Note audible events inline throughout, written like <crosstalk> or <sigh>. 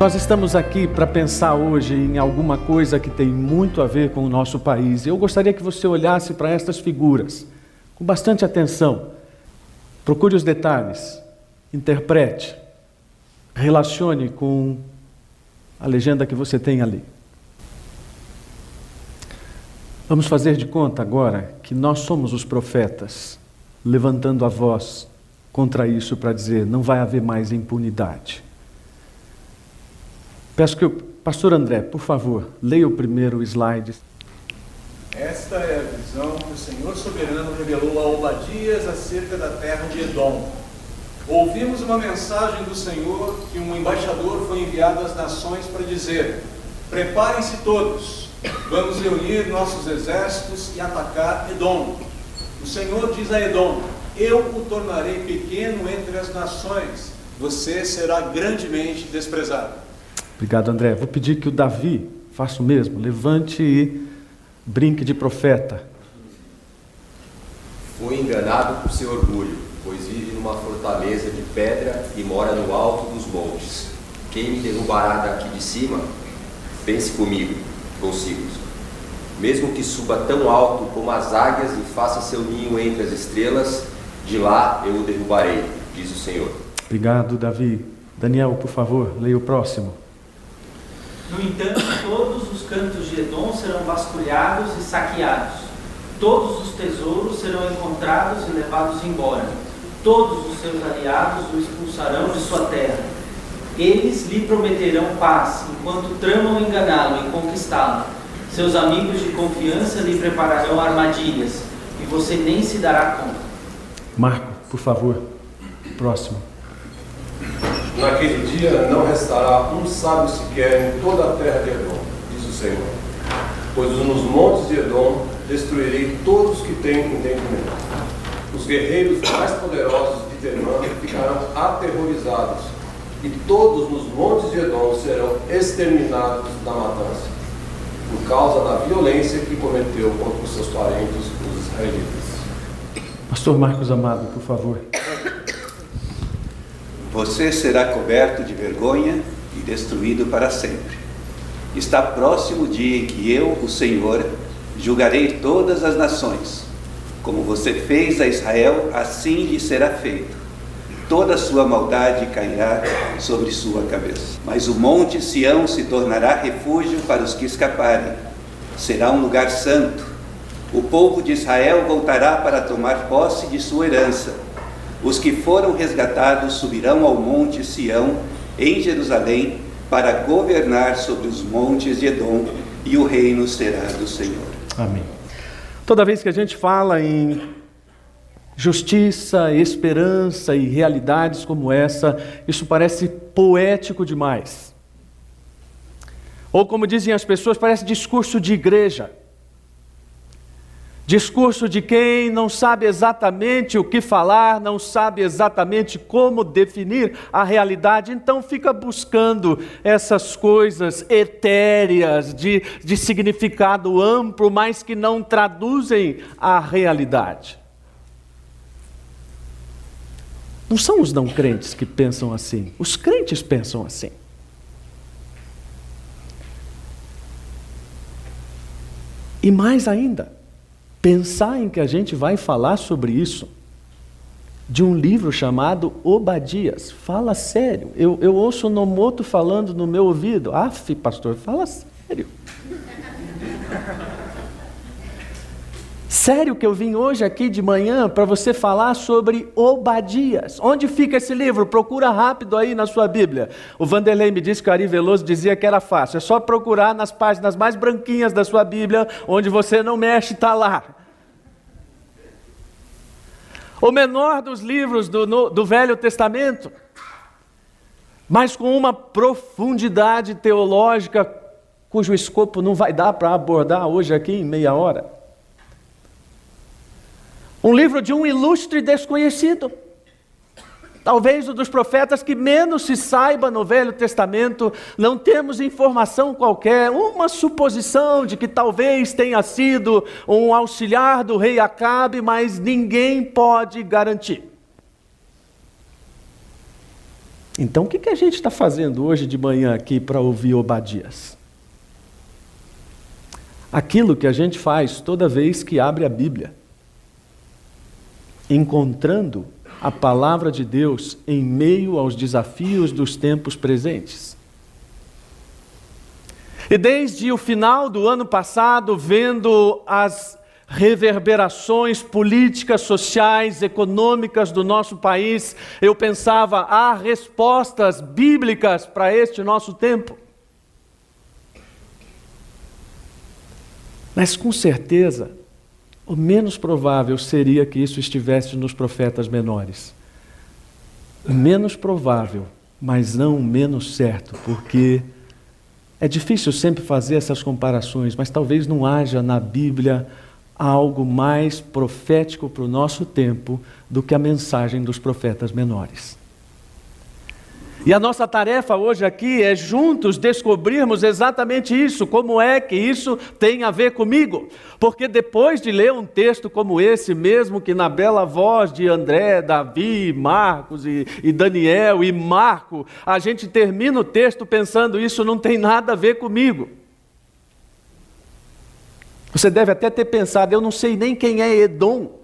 Nós estamos aqui para pensar hoje em alguma coisa que tem muito a ver com o nosso país. Eu gostaria que você olhasse para estas figuras com bastante atenção. Procure os detalhes, interprete, relacione com a legenda que você tem ali. Vamos fazer de conta agora que nós somos os profetas, levantando a voz contra isso para dizer: não vai haver mais impunidade. Peço que o pastor André, por favor, leia o primeiro slide. Esta é a visão que o Senhor soberano revelou a Obadias acerca da terra de Edom. Ouvimos uma mensagem do Senhor que um embaixador foi enviado às nações para dizer: Preparem-se todos, vamos reunir nossos exércitos e atacar Edom. O Senhor diz a Edom: Eu o tornarei pequeno entre as nações, você será grandemente desprezado. Obrigado, André. Vou pedir que o Davi faça o mesmo. Levante e brinque de profeta. Foi enganado por seu orgulho, pois vive numa fortaleza de pedra e mora no alto dos montes. Quem me derrubará daqui de cima? Pense comigo, consigo. Mesmo que suba tão alto como as águias e faça seu ninho entre as estrelas, de lá eu o derrubarei, diz o Senhor. Obrigado, Davi. Daniel, por favor, leia o próximo. No entanto, todos os cantos de Edom serão vasculhados e saqueados. Todos os tesouros serão encontrados e levados embora. Todos os seus aliados o expulsarão de sua terra. Eles lhe prometerão paz, enquanto tramam enganá-lo e conquistá-lo. Seus amigos de confiança lhe prepararão armadilhas, e você nem se dará conta. Marco, por favor, próximo. Naquele dia não restará um sábio sequer em toda a terra de Edom, diz o Senhor. Pois nos montes de Edom destruirei todos que têm entendimento. Os guerreiros mais poderosos de Temã ficarão aterrorizados, e todos nos montes de Edom serão exterminados da matança, por causa da violência que cometeu contra os seus parentes, os israelitas. Pastor Marcos Amado, por favor. Você será coberto de vergonha e destruído para sempre. Está próximo o dia em que eu, o Senhor, julgarei todas as nações. Como você fez a Israel, assim lhe será feito. Toda sua maldade cairá sobre sua cabeça. Mas o monte Sião se tornará refúgio para os que escaparem. Será um lugar santo. O povo de Israel voltará para tomar posse de sua herança os que foram resgatados subirão ao monte Sião, em Jerusalém, para governar sobre os montes de Edom, e o reino será do Senhor. Amém. Toda vez que a gente fala em justiça, esperança e realidades como essa, isso parece poético demais. Ou como dizem as pessoas, parece discurso de igreja. Discurso de quem não sabe exatamente o que falar, não sabe exatamente como definir a realidade, então fica buscando essas coisas etéreas, de, de significado amplo, mas que não traduzem a realidade. Não são os não crentes que pensam assim, os crentes pensam assim. E mais ainda, pensar em que a gente vai falar sobre isso de um livro chamado Obadias. Fala sério. Eu, eu ouço Nomoto falando no meu ouvido. Af, pastor, fala sério. Sério que eu vim hoje aqui de manhã para você falar sobre Obadias. Onde fica esse livro? Procura rápido aí na sua Bíblia. O Vanderlei me disse que o Ari Veloso dizia que era fácil. É só procurar nas páginas mais branquinhas da sua Bíblia, onde você não mexe, está lá. O menor dos livros do, no, do Velho Testamento, mas com uma profundidade teológica cujo escopo não vai dar para abordar hoje aqui em meia hora. Um livro de um ilustre desconhecido. Talvez um dos profetas que menos se saiba no Velho Testamento, não temos informação qualquer, uma suposição de que talvez tenha sido um auxiliar do rei Acabe, mas ninguém pode garantir. Então, o que, a gente está fazendo hoje de manhã aqui para ouvir Obadias? Aquilo que a gente faz toda vez que abre a Bíblia, encontrando a palavra de Deus em meio aos desafios dos tempos presentes. E desde o final do ano passado, vendo as reverberações políticas, sociais, econômicas do nosso país, eu pensava, há respostas bíblicas para este nosso tempo. Mas com certeza, o menos provável seria que isso estivesse nos profetas menores. Menos provável, mas não menos certo, porque é difícil sempre fazer essas comparações, mas talvez não haja na Bíblia algo mais profético para o nosso tempo do que a mensagem dos profetas menores. E a nossa tarefa hoje aqui é juntos descobrirmos exatamente isso, como é que isso tem a ver comigo. Porque depois de ler um texto como esse, mesmo que na bela voz de André, Davi, Marcos e, e Daniel e Marco, a gente termina o texto pensando isso não tem nada a ver comigo. Você deve até ter pensado, eu não sei nem quem é Edom.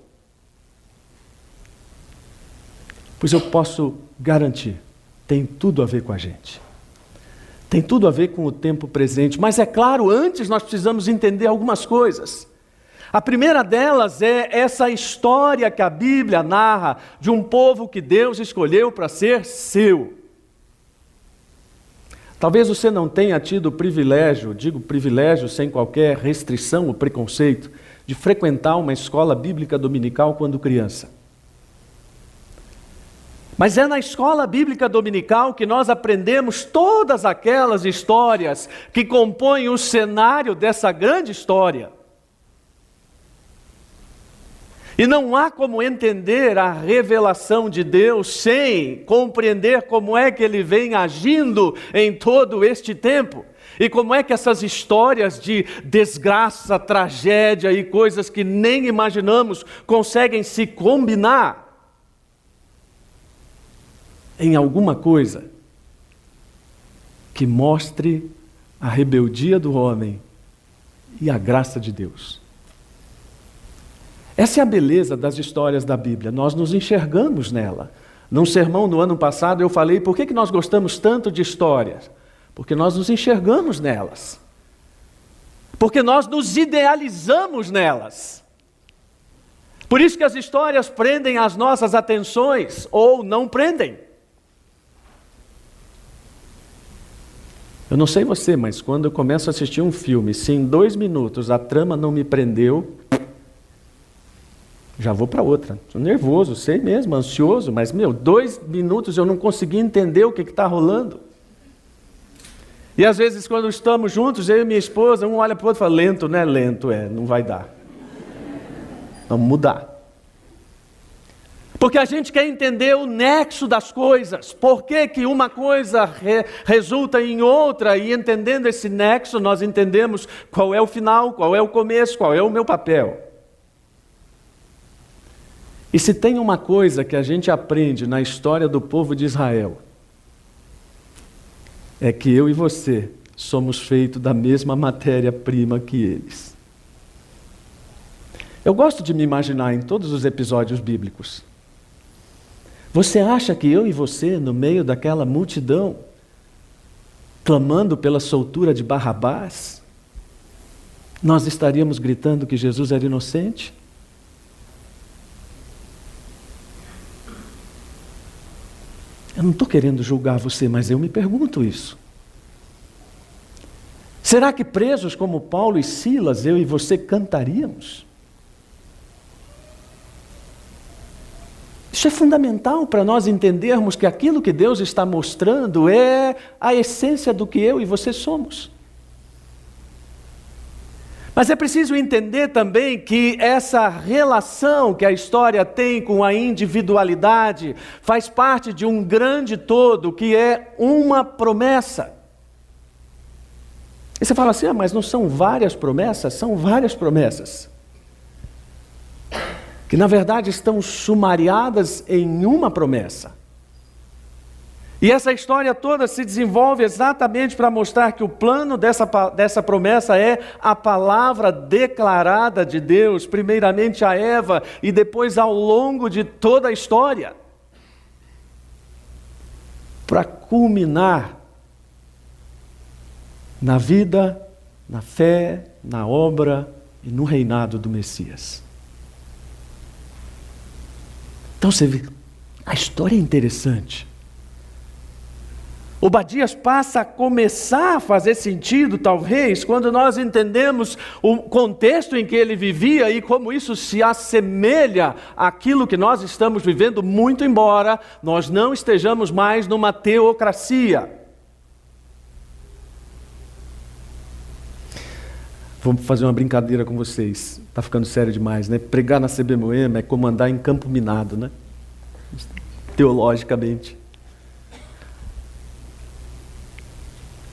Pois eu posso garantir tem tudo a ver com a gente. Tem tudo a ver com o tempo presente. Mas é claro, antes nós precisamos entender algumas coisas. A primeira delas é essa história que a Bíblia narra de um povo que Deus escolheu para ser seu. Talvez você não tenha tido o privilégio, digo privilégio sem qualquer restrição ou preconceito, de frequentar uma escola bíblica dominical quando criança. Mas é na escola bíblica dominical que nós aprendemos todas aquelas histórias que compõem o cenário dessa grande história. E não há como entender a revelação de Deus sem compreender como é que ele vem agindo em todo este tempo. E como é que essas histórias de desgraça, tragédia e coisas que nem imaginamos conseguem se combinar em alguma coisa que mostre a rebeldia do homem e a graça de Deus. Essa é a beleza das histórias da Bíblia, nós nos enxergamos nela. Num sermão no ano passado eu falei por que, que nós gostamos tanto de histórias? Porque nós nos enxergamos nelas. Porque nós nos idealizamos nelas. Por isso que as histórias prendem as nossas atenções ou não prendem. Eu não sei você, mas quando eu começo a assistir um filme, se em dois minutos a trama não me prendeu, já vou para outra. Estou nervoso, sei mesmo, ansioso, mas, meu, dois minutos eu não consegui entender o que está rolando. E às vezes, quando estamos juntos, eu e minha esposa, um olha para o outro e fala: lento, né? Lento, é, não vai dar. Vamos mudar. Porque a gente quer entender o nexo das coisas, por que, que uma coisa re, resulta em outra, e entendendo esse nexo, nós entendemos qual é o final, qual é o começo, qual é o meu papel. E se tem uma coisa que a gente aprende na história do povo de Israel, é que eu e você somos feitos da mesma matéria-prima que eles. Eu gosto de me imaginar em todos os episódios bíblicos. Você acha que eu e você, no meio daquela multidão, clamando pela soltura de Barrabás, nós estaríamos gritando que Jesus era inocente? Eu não estou querendo julgar você, mas eu me pergunto isso. Será que presos como Paulo e Silas, eu e você cantaríamos? Isso é fundamental para nós entendermos que aquilo que Deus está mostrando é a essência do que eu e você somos. Mas é preciso entender também que essa relação que a história tem com a individualidade faz parte de um grande todo que é uma promessa. E você fala assim: ah, mas não são várias promessas? São várias promessas que na verdade estão sumariadas em uma promessa. E essa história toda se desenvolve exatamente para mostrar que o plano dessa, dessa promessa é a palavra declarada de Deus, primeiramente a Eva e depois ao longo de toda a história, para culminar na vida, na fé, na obra e no reinado do Messias. Então você vê, a história é interessante. Obadias passa a começar a fazer sentido, talvez, quando nós entendemos o contexto em que ele vivia e como isso se assemelha àquilo que nós estamos vivendo, muito embora nós não estejamos mais numa teocracia. Vou fazer uma brincadeira com vocês. Está ficando sério demais, né? Pregar na CB Moema é como andar em campo minado, né? Teologicamente.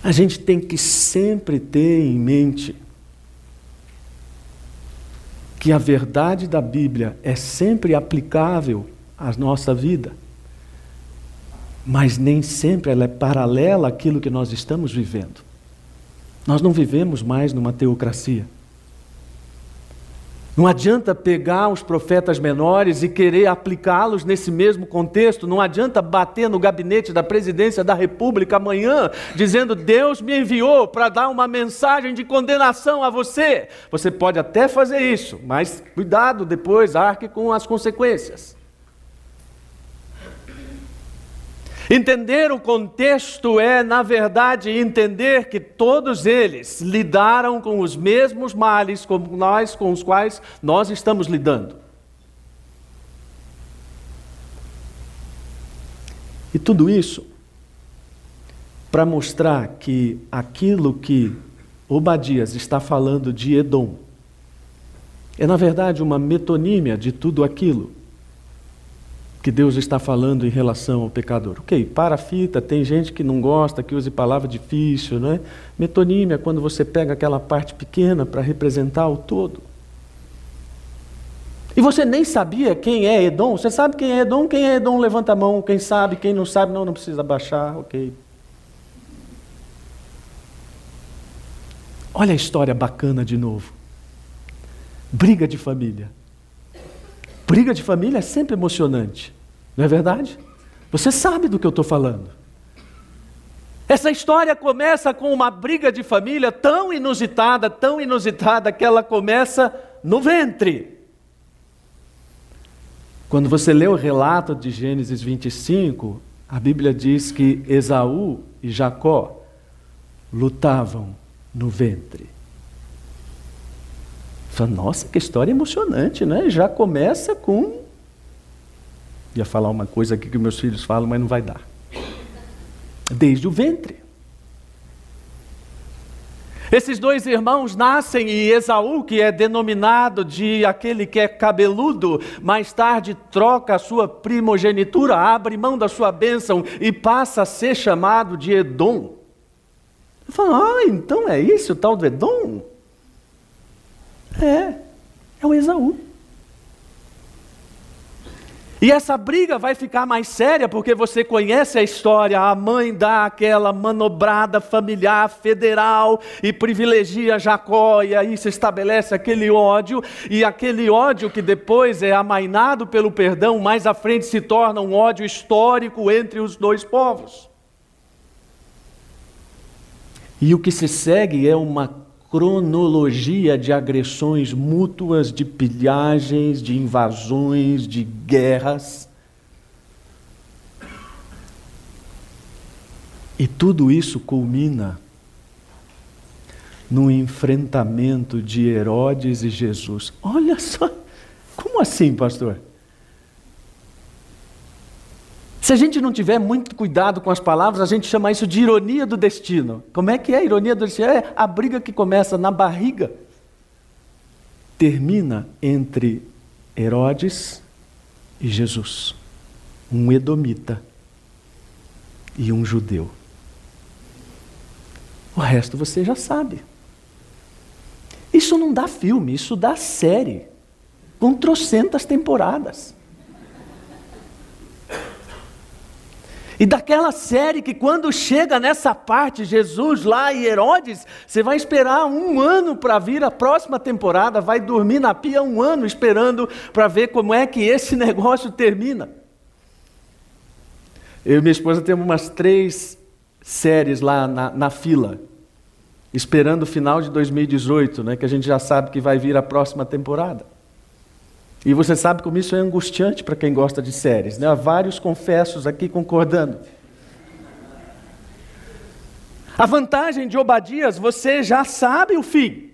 A gente tem que sempre ter em mente que a verdade da Bíblia é sempre aplicável à nossa vida, mas nem sempre ela é paralela àquilo que nós estamos vivendo. Nós não vivemos mais numa teocracia. Não adianta pegar os profetas menores e querer aplicá-los nesse mesmo contexto. Não adianta bater no gabinete da presidência da República amanhã dizendo: Deus me enviou para dar uma mensagem de condenação a você. Você pode até fazer isso, mas cuidado depois, arque com as consequências. Entender o contexto é, na verdade, entender que todos eles lidaram com os mesmos males como nós com os quais nós estamos lidando. E tudo isso para mostrar que aquilo que Obadias está falando de Edom é, na verdade, uma metonímia de tudo aquilo que Deus está falando em relação ao pecador. Ok, para a fita, tem gente que não gosta, que use palavra difícil, não é? Metonímia, quando você pega aquela parte pequena para representar o todo. E você nem sabia quem é Edom? Você sabe quem é Edom? Quem é Edom? Levanta a mão. Quem sabe? Quem não sabe? Não, não precisa baixar. Ok. Olha a história bacana de novo. Briga de família. Briga de família é sempre emocionante, não é verdade? Você sabe do que eu estou falando. Essa história começa com uma briga de família tão inusitada, tão inusitada, que ela começa no ventre. Quando você lê o relato de Gênesis 25, a Bíblia diz que Esaú e Jacó lutavam no ventre. Fala, nossa, que história emocionante, né? Já começa com. Ia falar uma coisa aqui que meus filhos falam, mas não vai dar. Desde o ventre. Esses dois irmãos nascem e Esaú, que é denominado de aquele que é cabeludo, mais tarde troca a sua primogenitura, abre mão da sua bênção e passa a ser chamado de Edom. Fala, ah, então é isso o tal do Edom? É, é o Esaú. E essa briga vai ficar mais séria porque você conhece a história. A mãe dá aquela manobrada familiar federal e privilegia Jacó, e aí se estabelece aquele ódio, e aquele ódio que depois é amainado pelo perdão, mais à frente se torna um ódio histórico entre os dois povos. E o que se segue é uma cronologia de agressões mútuas, de pilhagens, de invasões, de guerras. E tudo isso culmina no enfrentamento de Herodes e Jesus. Olha só, como assim, pastor? Se a gente não tiver muito cuidado com as palavras, a gente chama isso de ironia do destino. Como é que é a ironia do destino? É a briga que começa na barriga, termina entre Herodes e Jesus, um edomita e um judeu. O resto você já sabe. Isso não dá filme, isso dá série, com trocentas temporadas. E daquela série que quando chega nessa parte, Jesus lá e Herodes, você vai esperar um ano para vir a próxima temporada, vai dormir na pia um ano esperando para ver como é que esse <laughs> negócio termina. Eu e minha esposa temos umas três séries lá na, na fila, esperando o final de 2018, né, que a gente já sabe que vai vir a próxima temporada. E você sabe como isso é angustiante para quem gosta de séries, né? Há vários confessos aqui concordando. A vantagem de Obadias, você já sabe o fim.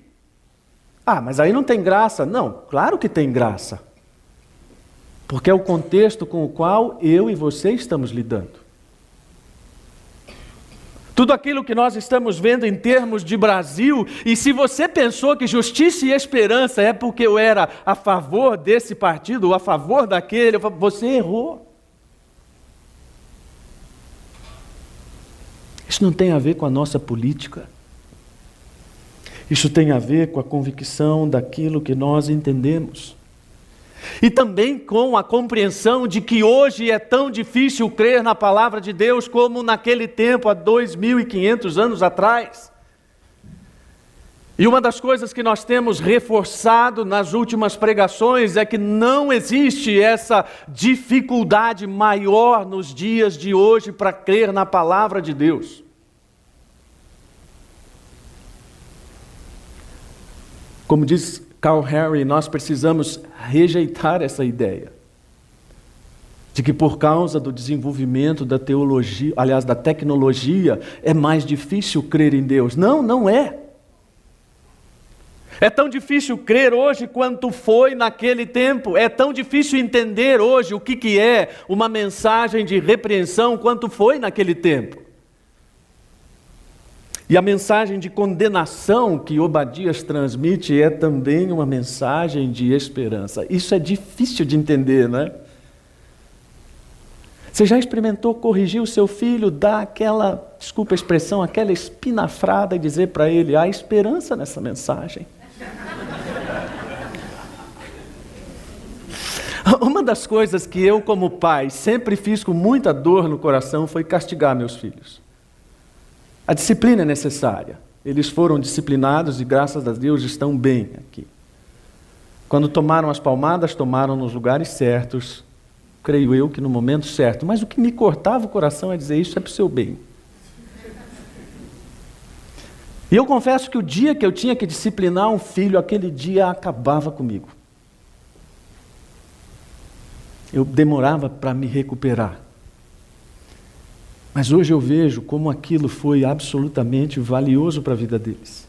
Ah, mas aí não tem graça. Não, claro que tem graça. Porque é o contexto com o qual eu e você estamos lidando. Tudo aquilo que nós estamos vendo em termos de Brasil, e se você pensou que justiça e esperança é porque eu era a favor desse partido ou a favor daquele, você errou. Isso não tem a ver com a nossa política. Isso tem a ver com a convicção daquilo que nós entendemos. E também com a compreensão de que hoje é tão difícil crer na palavra de Deus como naquele tempo, há 2.500 anos atrás. E uma das coisas que nós temos reforçado nas últimas pregações é que não existe essa dificuldade maior nos dias de hoje para crer na palavra de Deus. Como diz Carl Harry, nós precisamos rejeitar essa ideia de que por causa do desenvolvimento da teologia, aliás, da tecnologia, é mais difícil crer em Deus. Não, não é. É tão difícil crer hoje quanto foi naquele tempo. É tão difícil entender hoje o que, que é uma mensagem de repreensão quanto foi naquele tempo. E a mensagem de condenação que Obadias transmite é também uma mensagem de esperança. Isso é difícil de entender, não é? Você já experimentou corrigir o seu filho, dar aquela, desculpa a expressão, aquela espinafrada e dizer para ele: há esperança nessa mensagem? <laughs> Uma das coisas que eu, como pai, sempre fiz com muita dor no coração foi castigar meus filhos. A disciplina é necessária. Eles foram disciplinados e, graças a Deus, estão bem aqui. Quando tomaram as palmadas, tomaram nos lugares certos, creio eu que no momento certo. Mas o que me cortava o coração é dizer: Isso é para o seu bem. E eu confesso que o dia que eu tinha que disciplinar um filho, aquele dia acabava comigo. Eu demorava para me recuperar. Mas hoje eu vejo como aquilo foi absolutamente valioso para a vida deles.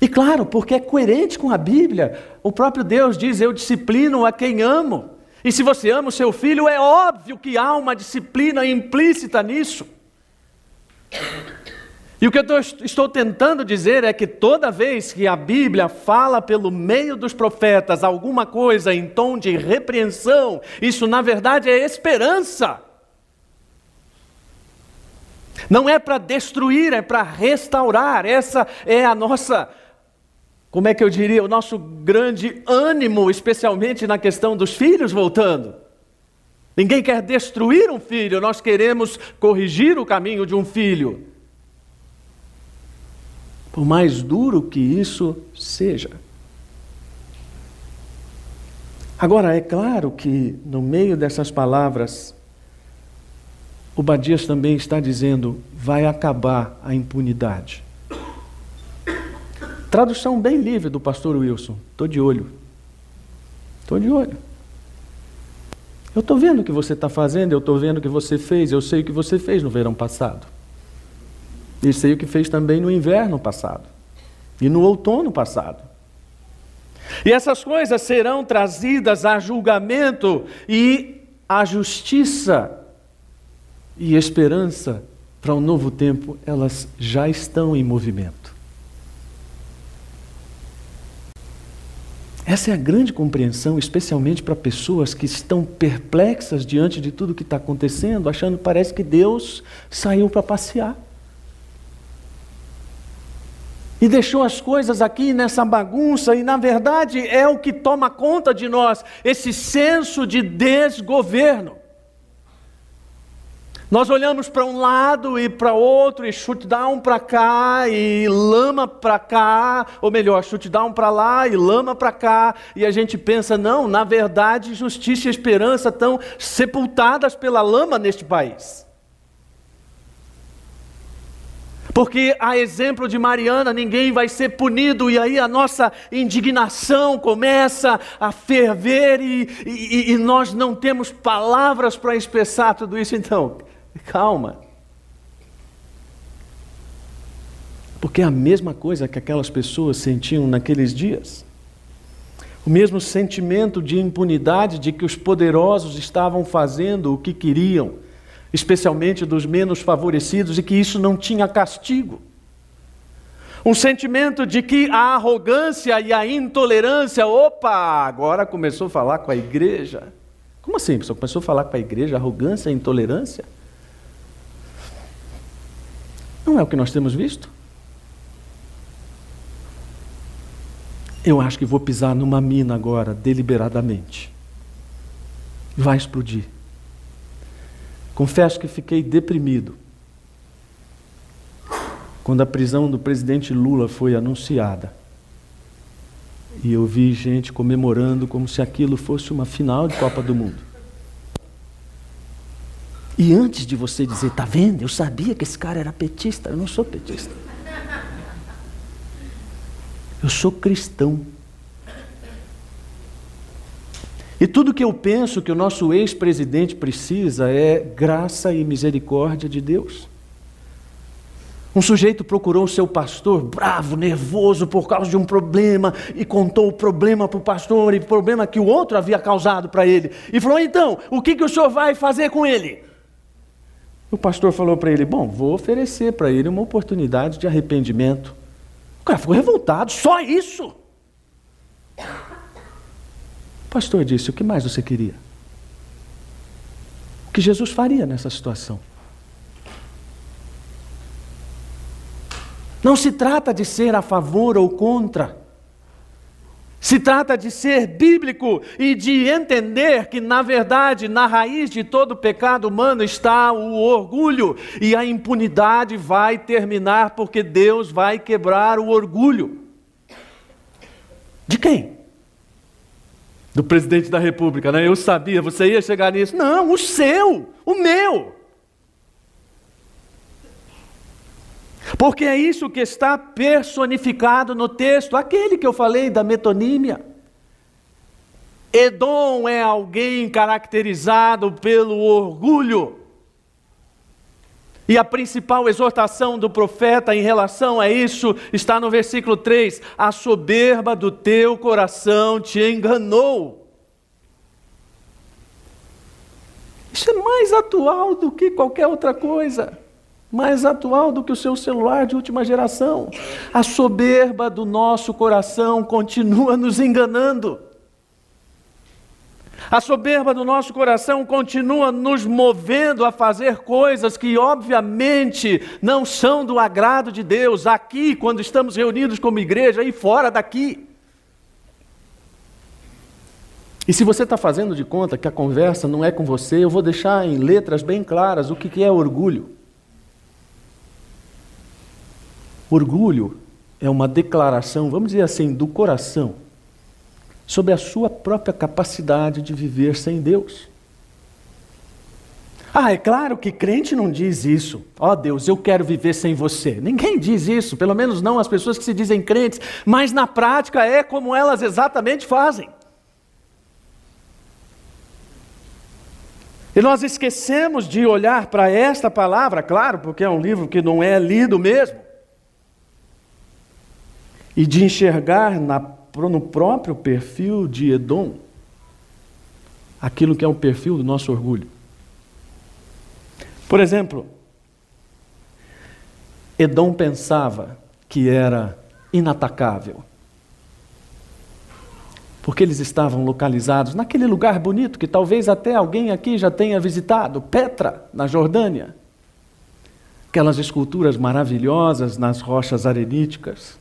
E claro, porque é coerente com a Bíblia. O próprio Deus diz: Eu disciplino a quem amo. E se você ama o seu filho, é óbvio que há uma disciplina implícita nisso. E o que eu estou tentando dizer é que toda vez que a Bíblia fala pelo meio dos profetas alguma coisa em tom de repreensão, isso na verdade é esperança. Não é para destruir, é para restaurar. Essa é a nossa, como é que eu diria, o nosso grande ânimo, especialmente na questão dos filhos voltando. Ninguém quer destruir um filho, nós queremos corrigir o caminho de um filho. Por mais duro que isso seja. Agora, é claro que no meio dessas palavras o Badias também está dizendo: vai acabar a impunidade. Tradução bem livre do pastor Wilson. Estou de olho. Estou de olho. Eu estou vendo o que você está fazendo, eu estou vendo o que você fez, eu sei o que você fez no verão passado. E sei o que fez também no inverno passado. E no outono passado. E essas coisas serão trazidas a julgamento e a justiça e esperança para um novo tempo, elas já estão em movimento. Essa é a grande compreensão, especialmente para pessoas que estão perplexas diante de tudo que está acontecendo, achando parece que Deus saiu para passear. E deixou as coisas aqui nessa bagunça, e na verdade é o que toma conta de nós, esse senso de desgoverno. Nós olhamos para um lado e para outro, e down para cá, e lama para cá, ou melhor, down para lá e lama para cá, e a gente pensa, não, na verdade, justiça e esperança estão sepultadas pela lama neste país. Porque, a exemplo de Mariana, ninguém vai ser punido, e aí a nossa indignação começa a ferver, e, e, e nós não temos palavras para expressar tudo isso. Então, Calma. Porque é a mesma coisa que aquelas pessoas sentiam naqueles dias. O mesmo sentimento de impunidade de que os poderosos estavam fazendo o que queriam, especialmente dos menos favorecidos, e que isso não tinha castigo. Um sentimento de que a arrogância e a intolerância, opa, agora começou a falar com a igreja. Como assim? Só começou a falar com a igreja, arrogância e intolerância? Não é o que nós temos visto? Eu acho que vou pisar numa mina agora, deliberadamente. Vai explodir. Confesso que fiquei deprimido quando a prisão do presidente Lula foi anunciada. E eu vi gente comemorando como se aquilo fosse uma final de Copa do Mundo. E antes de você dizer, tá vendo? Eu sabia que esse cara era petista. Eu não sou petista. Eu sou cristão. E tudo que eu penso que o nosso ex-presidente precisa é graça e misericórdia de Deus. Um sujeito procurou o seu pastor, bravo, nervoso por causa de um problema, e contou o problema para o pastor, e o problema que o outro havia causado para ele. E falou: então, o que, que o senhor vai fazer com ele? O pastor falou para ele: Bom, vou oferecer para ele uma oportunidade de arrependimento. O cara ficou revoltado, só isso. O pastor disse: O que mais você queria? O que Jesus faria nessa situação? Não se trata de ser a favor ou contra. Se trata de ser bíblico e de entender que, na verdade, na raiz de todo pecado humano está o orgulho, e a impunidade vai terminar porque Deus vai quebrar o orgulho. De quem? Do presidente da República, né? Eu sabia, você ia chegar nisso. Não, o seu, o meu. Porque é isso que está personificado no texto, aquele que eu falei da metonímia. Edom é alguém caracterizado pelo orgulho. E a principal exortação do profeta em relação a isso está no versículo 3: A soberba do teu coração te enganou. Isso é mais atual do que qualquer outra coisa mais atual do que o seu celular de última geração. A soberba do nosso coração continua nos enganando. A soberba do nosso coração continua nos movendo a fazer coisas que, obviamente, não são do agrado de Deus, aqui, quando estamos reunidos como igreja, e fora daqui. E se você está fazendo de conta que a conversa não é com você, eu vou deixar em letras bem claras o que é orgulho. Orgulho é uma declaração, vamos dizer assim, do coração, sobre a sua própria capacidade de viver sem Deus. Ah, é claro que crente não diz isso. Ó oh, Deus, eu quero viver sem você. Ninguém diz isso, pelo menos não as pessoas que se dizem crentes, mas na prática é como elas exatamente fazem. E nós esquecemos de olhar para esta palavra, claro, porque é um livro que não é lido mesmo e de enxergar na, no próprio perfil de Edom aquilo que é o perfil do nosso orgulho. Por exemplo, Edom pensava que era inatacável. Porque eles estavam localizados naquele lugar bonito que talvez até alguém aqui já tenha visitado, Petra, na Jordânia. Aquelas esculturas maravilhosas nas rochas areníticas.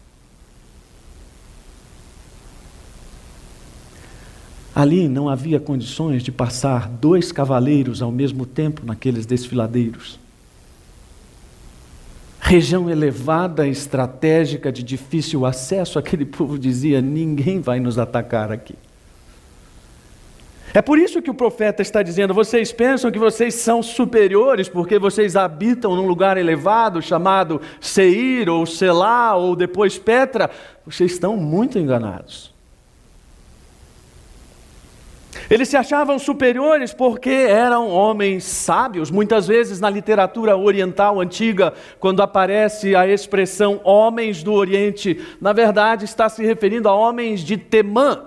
Ali não havia condições de passar dois cavaleiros ao mesmo tempo naqueles desfiladeiros. Região elevada, estratégica, de difícil acesso, aquele povo dizia: ninguém vai nos atacar aqui. É por isso que o profeta está dizendo: vocês pensam que vocês são superiores porque vocês habitam num lugar elevado chamado Seir ou Selá ou depois Petra. Vocês estão muito enganados. Eles se achavam superiores porque eram homens sábios. Muitas vezes na literatura oriental antiga, quando aparece a expressão homens do Oriente, na verdade está se referindo a homens de Temã,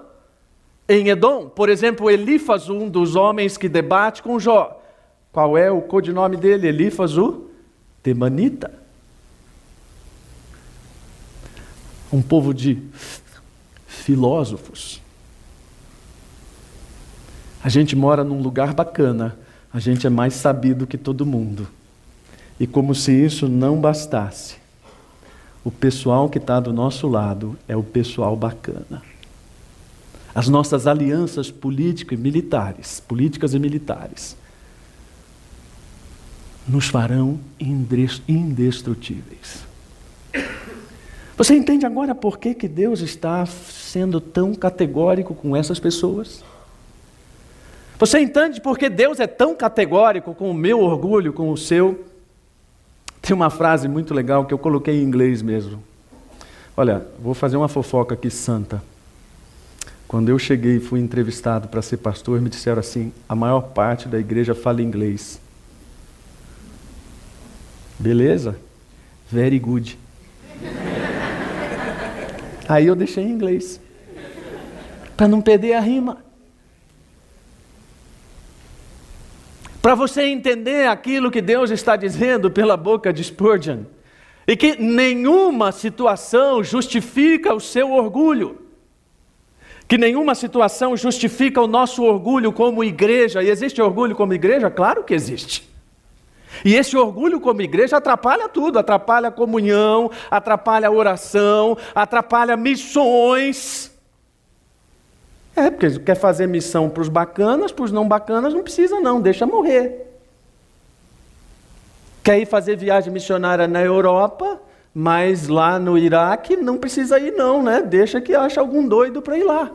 em Edom. Por exemplo, Elífas, um dos homens que debate com Jó. Qual é o codinome dele? Elífas, o Temanita. Um povo de filósofos. A gente mora num lugar bacana, a gente é mais sabido que todo mundo. E como se isso não bastasse, o pessoal que está do nosso lado é o pessoal bacana. As nossas alianças políticas e militares, políticas e militares, nos farão indestrutíveis. Você entende agora por que, que Deus está sendo tão categórico com essas pessoas? Você entende porque Deus é tão categórico com o meu orgulho, com o seu? Tem uma frase muito legal que eu coloquei em inglês mesmo. Olha, vou fazer uma fofoca aqui santa. Quando eu cheguei e fui entrevistado para ser pastor, me disseram assim: a maior parte da igreja fala inglês. Beleza? Very good. Aí eu deixei em inglês. Para não perder a rima. Para você entender aquilo que Deus está dizendo pela boca de Spurgeon, e que nenhuma situação justifica o seu orgulho, que nenhuma situação justifica o nosso orgulho como igreja, e existe orgulho como igreja? Claro que existe. E esse orgulho como igreja atrapalha tudo, atrapalha a comunhão, atrapalha a oração, atrapalha missões. É, porque quer fazer missão para os bacanas, para os não bacanas, não precisa não, deixa morrer. Quer ir fazer viagem missionária na Europa, mas lá no Iraque não precisa ir não, né? Deixa que acha algum doido para ir lá.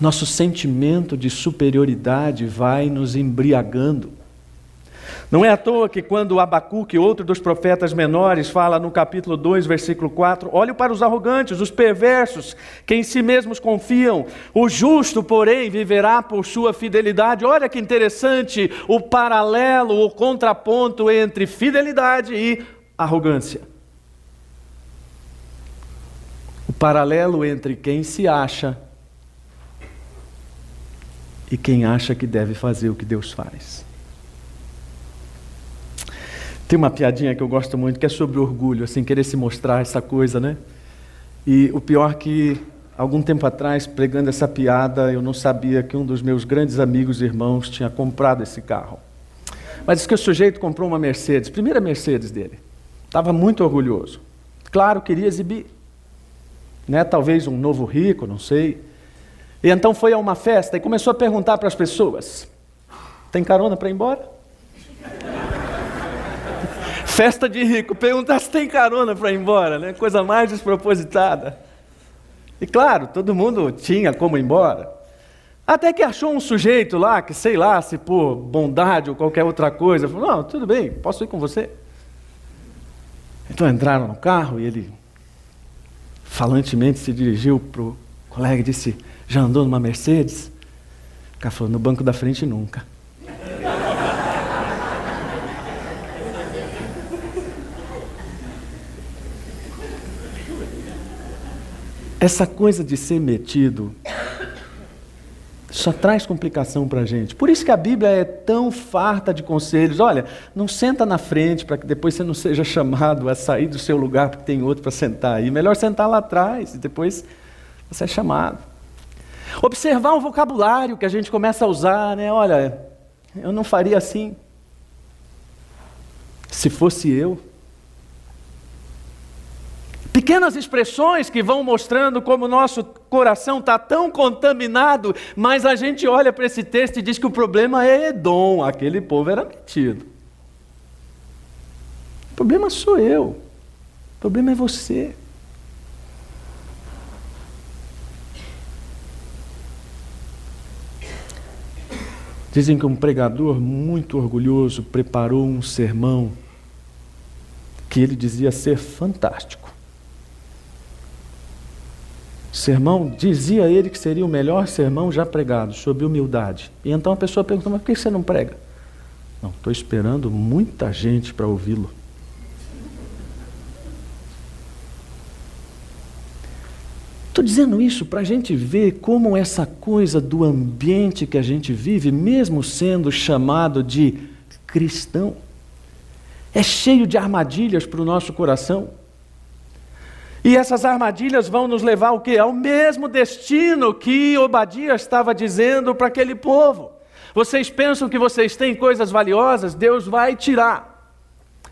Nosso sentimento de superioridade vai nos embriagando. Não é à toa que quando Abacuque, outro dos profetas menores, fala no capítulo 2, versículo 4, olhe para os arrogantes, os perversos, que em si mesmos confiam. O justo, porém, viverá por sua fidelidade. Olha que interessante o paralelo, o contraponto entre fidelidade e arrogância. O paralelo entre quem se acha e quem acha que deve fazer o que Deus faz. Tem uma piadinha que eu gosto muito, que é sobre orgulho, assim, querer se mostrar essa coisa, né? E o pior é que, algum tempo atrás, pregando essa piada, eu não sabia que um dos meus grandes amigos e irmãos tinha comprado esse carro. Mas diz que o sujeito comprou uma Mercedes, primeira Mercedes dele. Estava muito orgulhoso. Claro, queria exibir. Né? Talvez um novo rico, não sei. E então foi a uma festa e começou a perguntar para as pessoas: tem carona para ir embora? Festa de rico, perguntar se tem carona para ir embora, né? Coisa mais despropositada. E claro, todo mundo tinha como ir embora. Até que achou um sujeito lá, que sei lá, se por bondade ou qualquer outra coisa, falou: Não, tudo bem, posso ir com você. Então entraram no carro e ele, falantemente, se dirigiu para o colega e disse: Já andou numa Mercedes? O cara falou: No banco da frente nunca. Essa coisa de ser metido só traz complicação para a gente. Por isso que a Bíblia é tão farta de conselhos. Olha, não senta na frente para que depois você não seja chamado a sair do seu lugar porque tem outro para sentar aí. Melhor sentar lá atrás e depois você é chamado. Observar o vocabulário que a gente começa a usar, né? Olha, eu não faria assim. Se fosse eu, Pequenas expressões que vão mostrando como o nosso coração está tão contaminado, mas a gente olha para esse texto e diz que o problema é Edom, aquele povo era metido. O problema sou eu, o problema é você. Dizem que um pregador muito orgulhoso preparou um sermão que ele dizia ser fantástico. Sermão, dizia ele que seria o melhor sermão já pregado, sobre humildade. E então a pessoa perguntou: mas por que você não prega? Não, estou esperando muita gente para ouvi-lo. Estou dizendo isso para a gente ver como essa coisa do ambiente que a gente vive, mesmo sendo chamado de cristão, é cheio de armadilhas para o nosso coração. E essas armadilhas vão nos levar ao quê? Ao mesmo destino que Obadias estava dizendo para aquele povo. Vocês pensam que vocês têm coisas valiosas? Deus vai tirar.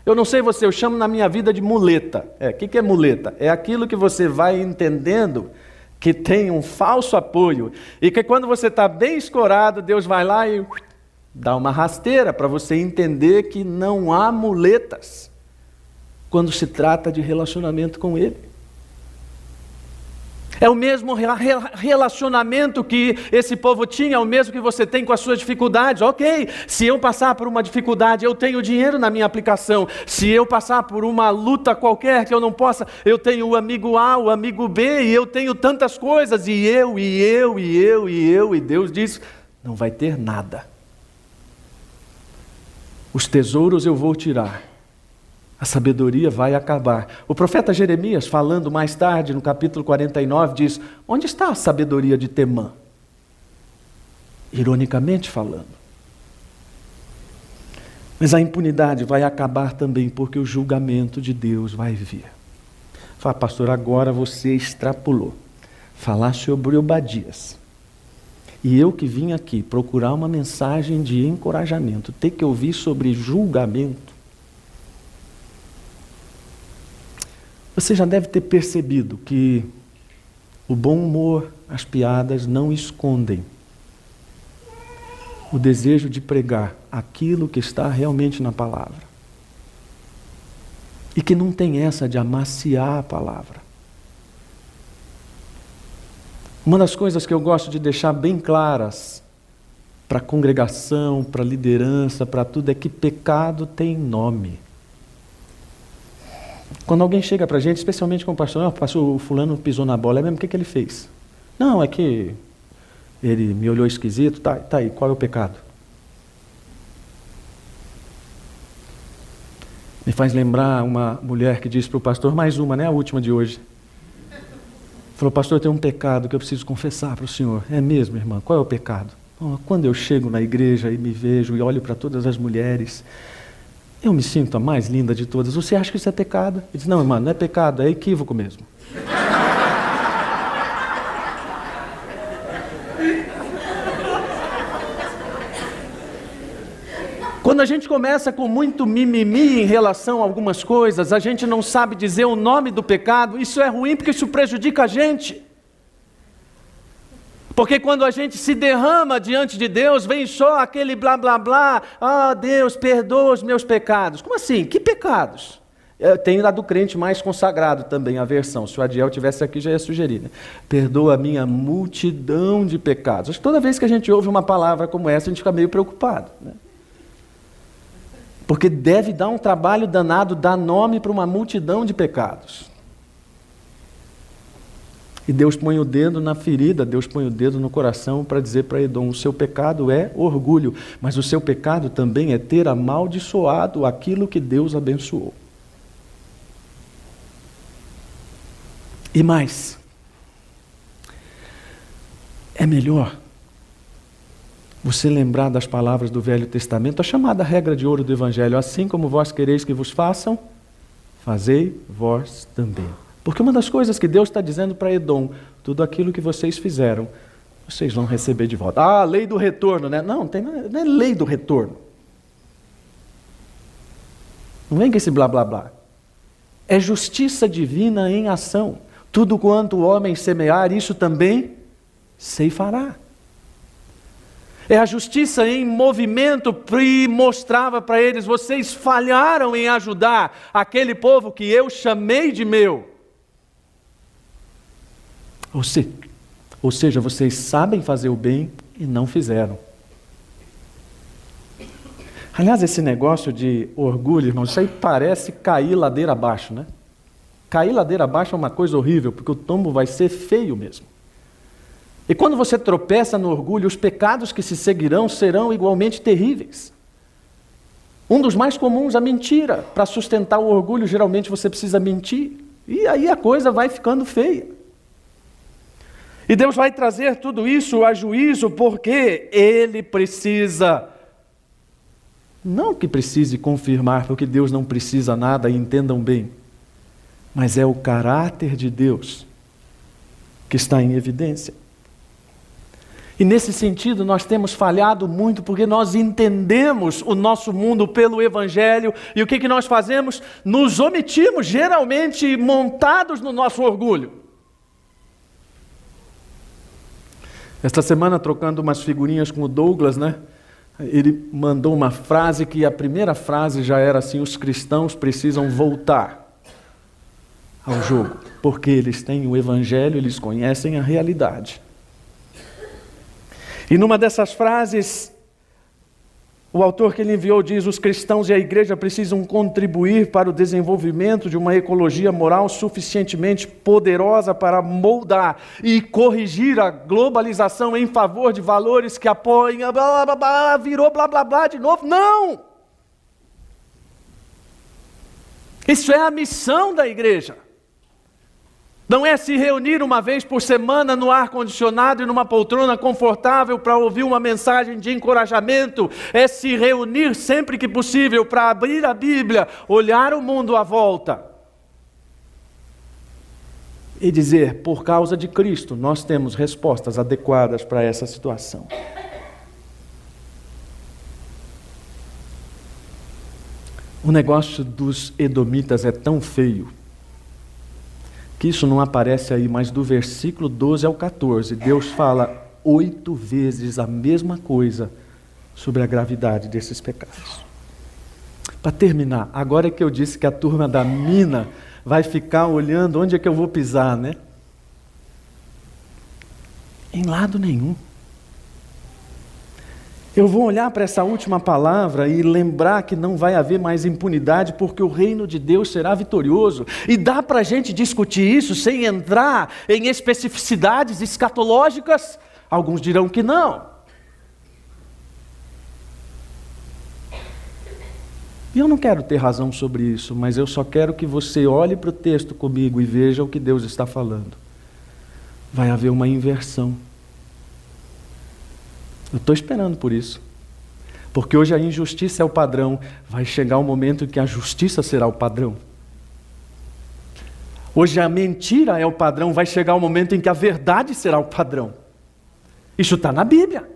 Eu não sei você, eu chamo na minha vida de muleta. É, o que, que é muleta? É aquilo que você vai entendendo que tem um falso apoio e que quando você está bem escorado, Deus vai lá e dá uma rasteira para você entender que não há muletas quando se trata de relacionamento com Ele. É o mesmo relacionamento que esse povo tinha, é o mesmo que você tem com as suas dificuldades. Ok, se eu passar por uma dificuldade, eu tenho dinheiro na minha aplicação. Se eu passar por uma luta qualquer que eu não possa, eu tenho o amigo A, o amigo B, e eu tenho tantas coisas, e eu, e eu, e eu, e eu, e Deus diz: não vai ter nada. Os tesouros eu vou tirar a sabedoria vai acabar. O profeta Jeremias, falando mais tarde, no capítulo 49, diz: Onde está a sabedoria de Temã? Ironicamente falando. Mas a impunidade vai acabar também, porque o julgamento de Deus vai vir. Fala, pastor, agora você extrapolou. Falar sobre Obadias. E eu que vim aqui procurar uma mensagem de encorajamento, ter que ouvir sobre julgamento. Você já deve ter percebido que o bom humor, as piadas não escondem o desejo de pregar aquilo que está realmente na palavra. E que não tem essa de amaciar a palavra. Uma das coisas que eu gosto de deixar bem claras para a congregação, para a liderança, para tudo, é que pecado tem nome. Quando alguém chega para a gente, especialmente com o pastor, oh, pastor, o fulano pisou na bola, é mesmo, o que, que ele fez? Não, é que ele me olhou esquisito, tá, tá aí, qual é o pecado? Me faz lembrar uma mulher que disse para o pastor, mais uma, né, a última de hoje. Falou, pastor, tem um pecado que eu preciso confessar para o senhor. É mesmo, irmã? Qual é o pecado? Quando eu chego na igreja e me vejo e olho para todas as mulheres eu me sinto a mais linda de todas. Você acha que isso é pecado? Ele diz: Não, irmã, não é pecado, é equívoco mesmo. Quando a gente começa com muito mimimi em relação a algumas coisas, a gente não sabe dizer o nome do pecado, isso é ruim porque isso prejudica a gente. Porque quando a gente se derrama diante de Deus, vem só aquele blá blá blá, ah oh, Deus, perdoa os meus pecados. Como assim? Que pecados? Eu tenho a do crente mais consagrado também, a versão. Se o Adiel tivesse aqui, já ia sugerir. Né? Perdoa a minha multidão de pecados. Acho que toda vez que a gente ouve uma palavra como essa, a gente fica meio preocupado. Né? Porque deve dar um trabalho danado dar nome para uma multidão de pecados. E Deus põe o dedo na ferida, Deus põe o dedo no coração para dizer para Edom: o seu pecado é orgulho, mas o seu pecado também é ter amaldiçoado aquilo que Deus abençoou. E mais, é melhor você lembrar das palavras do Velho Testamento, a chamada regra de ouro do Evangelho: assim como vós quereis que vos façam, fazei vós também. Porque uma das coisas que Deus está dizendo para Edom, tudo aquilo que vocês fizeram, vocês vão receber de volta. Ah, lei do retorno, né? Não, tem, não é lei do retorno. Não vem com esse blá blá blá. É justiça divina em ação. Tudo quanto o homem semear, isso também ceifará. É a justiça em movimento e mostrava para eles: vocês falharam em ajudar aquele povo que eu chamei de meu. Ou, se, ou seja, vocês sabem fazer o bem e não fizeram. Aliás, esse negócio de orgulho, irmão, isso aí parece cair ladeira abaixo, né? Cair ladeira abaixo é uma coisa horrível, porque o tombo vai ser feio mesmo. E quando você tropeça no orgulho, os pecados que se seguirão serão igualmente terríveis. Um dos mais comuns, a mentira. Para sustentar o orgulho, geralmente você precisa mentir. E aí a coisa vai ficando feia. E Deus vai trazer tudo isso a juízo porque Ele precisa. Não que precise confirmar, porque Deus não precisa nada, entendam bem. Mas é o caráter de Deus que está em evidência. E nesse sentido, nós temos falhado muito porque nós entendemos o nosso mundo pelo Evangelho e o que, que nós fazemos? Nos omitimos, geralmente montados no nosso orgulho. Esta semana, trocando umas figurinhas com o Douglas, né? Ele mandou uma frase que a primeira frase já era assim: os cristãos precisam voltar ao jogo, porque eles têm o Evangelho, eles conhecem a realidade. E numa dessas frases, o autor que ele enviou diz: os cristãos e a igreja precisam contribuir para o desenvolvimento de uma ecologia moral suficientemente poderosa para moldar e corrigir a globalização em favor de valores que apoiem. Blá, blá, blá, blá, virou blá blá blá de novo. Não! Isso é a missão da igreja. Não é se reunir uma vez por semana no ar-condicionado e numa poltrona confortável para ouvir uma mensagem de encorajamento. É se reunir sempre que possível para abrir a Bíblia, olhar o mundo à volta e dizer: por causa de Cristo, nós temos respostas adequadas para essa situação. O negócio dos edomitas é tão feio que isso não aparece aí, mas do versículo 12 ao 14, Deus fala oito vezes a mesma coisa sobre a gravidade desses pecados. Para terminar, agora é que eu disse que a turma da mina vai ficar olhando onde é que eu vou pisar, né? Em lado nenhum. Eu vou olhar para essa última palavra e lembrar que não vai haver mais impunidade, porque o reino de Deus será vitorioso. E dá para a gente discutir isso sem entrar em especificidades escatológicas? Alguns dirão que não. E eu não quero ter razão sobre isso, mas eu só quero que você olhe para o texto comigo e veja o que Deus está falando. Vai haver uma inversão. Eu estou esperando por isso. Porque hoje a injustiça é o padrão, vai chegar o momento em que a justiça será o padrão. Hoje a mentira é o padrão, vai chegar o momento em que a verdade será o padrão. Isso está na Bíblia.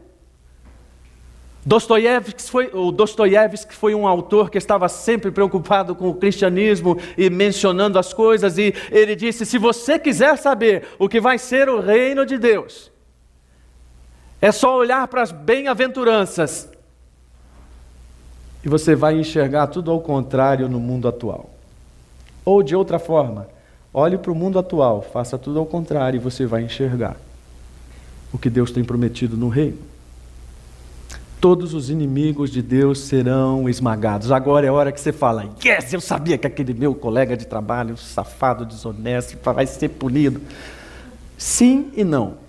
Dostoiévski foi, o Dostoiévski foi um autor que estava sempre preocupado com o cristianismo e mencionando as coisas, e ele disse: se você quiser saber o que vai ser o reino de Deus, é só olhar para as bem-aventuranças e você vai enxergar tudo ao contrário no mundo atual. Ou de outra forma, olhe para o mundo atual, faça tudo ao contrário e você vai enxergar o que Deus tem prometido no reino. Todos os inimigos de Deus serão esmagados. Agora é hora que você fala: Yes, eu sabia que aquele meu colega de trabalho, safado, desonesto, vai ser punido. Sim e não.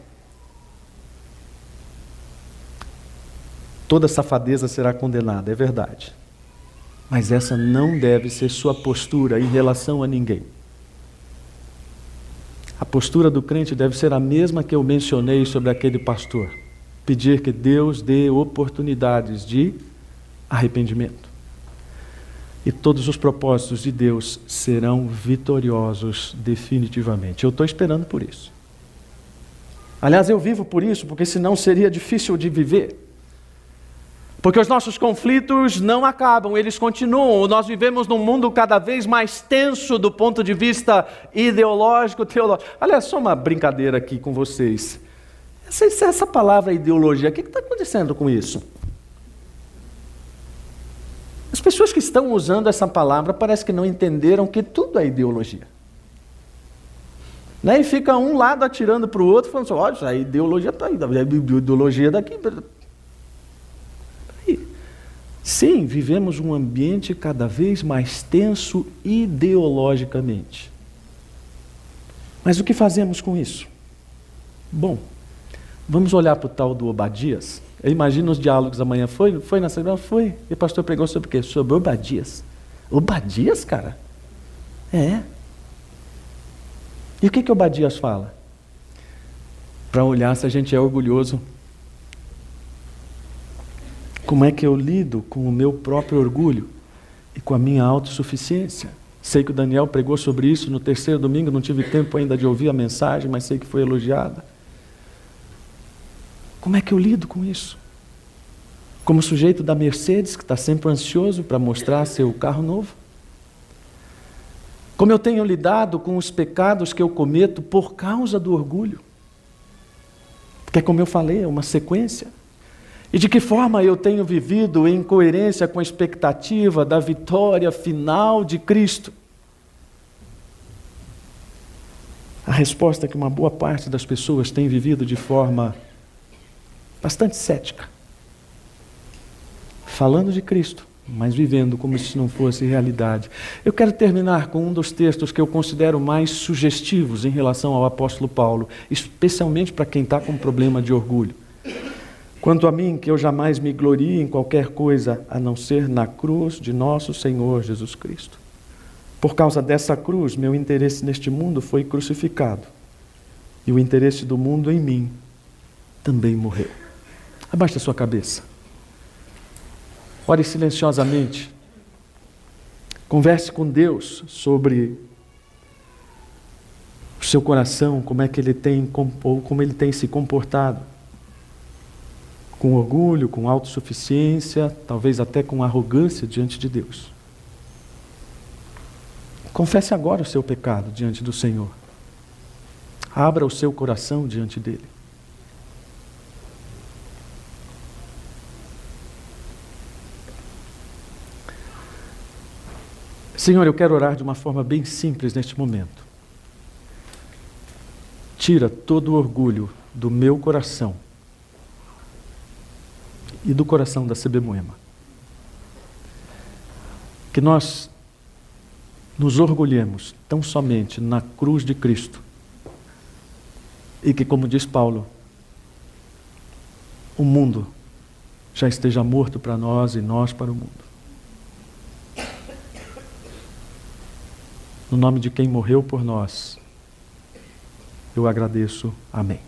Toda safadeza será condenada, é verdade. Mas essa não deve ser sua postura em relação a ninguém. A postura do crente deve ser a mesma que eu mencionei sobre aquele pastor: pedir que Deus dê oportunidades de arrependimento. E todos os propósitos de Deus serão vitoriosos definitivamente. Eu estou esperando por isso. Aliás, eu vivo por isso, porque senão seria difícil de viver. Porque os nossos conflitos não acabam, eles continuam. Nós vivemos num mundo cada vez mais tenso do ponto de vista ideológico, teológico. Olha só uma brincadeira aqui com vocês. Essa, essa palavra ideologia, o que está acontecendo com isso? As pessoas que estão usando essa palavra parece que não entenderam que tudo é ideologia. Né? E fica um lado atirando para o outro, falando assim, olha, a ideologia está aí, a ideologia daqui. Sim, vivemos um ambiente cada vez mais tenso ideologicamente. Mas o que fazemos com isso? Bom, vamos olhar para o tal do Obadias. Eu imagino os diálogos amanhã. Foi, foi na semana? Foi. E o pastor pregou sobre o quê? Sobre Obadias. Obadias, cara? É. E o que, que Obadias fala? Para olhar se a gente é orgulhoso como é que eu lido com o meu próprio orgulho e com a minha autossuficiência? Sei que o Daniel pregou sobre isso no terceiro domingo, não tive tempo ainda de ouvir a mensagem, mas sei que foi elogiada. Como é que eu lido com isso? Como sujeito da Mercedes, que está sempre ansioso para mostrar seu carro novo? Como eu tenho lidado com os pecados que eu cometo por causa do orgulho? Porque, como eu falei, é uma sequência. E de que forma eu tenho vivido em coerência com a expectativa da vitória final de Cristo? A resposta é que uma boa parte das pessoas tem vivido de forma bastante cética. Falando de Cristo, mas vivendo como se não fosse realidade. Eu quero terminar com um dos textos que eu considero mais sugestivos em relação ao apóstolo Paulo, especialmente para quem está com problema de orgulho. Quanto a mim, que eu jamais me glorie em qualquer coisa a não ser na cruz de nosso Senhor Jesus Cristo. Por causa dessa cruz, meu interesse neste mundo foi crucificado, e o interesse do mundo em mim também morreu. Abaixe a sua cabeça. Ore silenciosamente. Converse com Deus sobre o seu coração, como é que ele tem ou como ele tem se comportado com orgulho, com autossuficiência, talvez até com arrogância diante de Deus. Confesse agora o seu pecado diante do Senhor. Abra o seu coração diante dele. Senhor, eu quero orar de uma forma bem simples neste momento. Tira todo o orgulho do meu coração e do coração da CB Moema. Que nós nos orgulhemos tão somente na cruz de Cristo e que, como diz Paulo, o mundo já esteja morto para nós e nós para o mundo. No nome de quem morreu por nós, eu agradeço. Amém.